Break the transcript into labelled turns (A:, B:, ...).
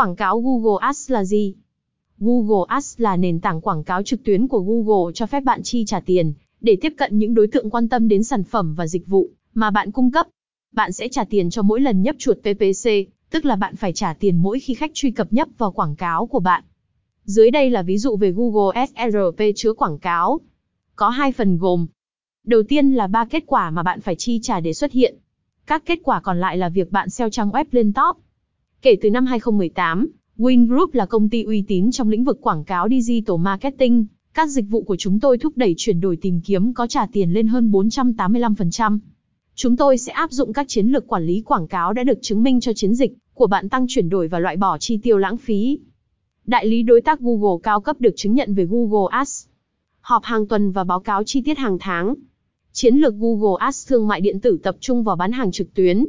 A: Quảng cáo Google Ads là gì? Google Ads là nền tảng quảng cáo trực tuyến của Google cho phép bạn chi trả tiền để tiếp cận những đối tượng quan tâm đến sản phẩm và dịch vụ mà bạn cung cấp. Bạn sẽ trả tiền cho mỗi lần nhấp chuột PPC, tức là bạn phải trả tiền mỗi khi khách truy cập nhấp vào quảng cáo của bạn. Dưới đây là ví dụ về Google SRP chứa quảng cáo. Có hai phần gồm. Đầu tiên là ba kết quả mà bạn phải chi trả để xuất hiện. Các kết quả còn lại là việc bạn SEO trang web lên top. Kể từ năm 2018, Win Group là công ty uy tín trong lĩnh vực quảng cáo digital marketing. Các dịch vụ của chúng tôi thúc đẩy chuyển đổi tìm kiếm có trả tiền lên hơn 485%. Chúng tôi sẽ áp dụng các chiến lược quản lý quảng cáo đã được chứng minh cho chiến dịch của bạn tăng chuyển đổi và loại bỏ chi tiêu lãng phí. Đại lý đối tác Google cao cấp được chứng nhận về Google Ads. Họp hàng tuần và báo cáo chi tiết hàng tháng. Chiến lược Google Ads thương mại điện tử tập trung vào bán hàng trực tuyến,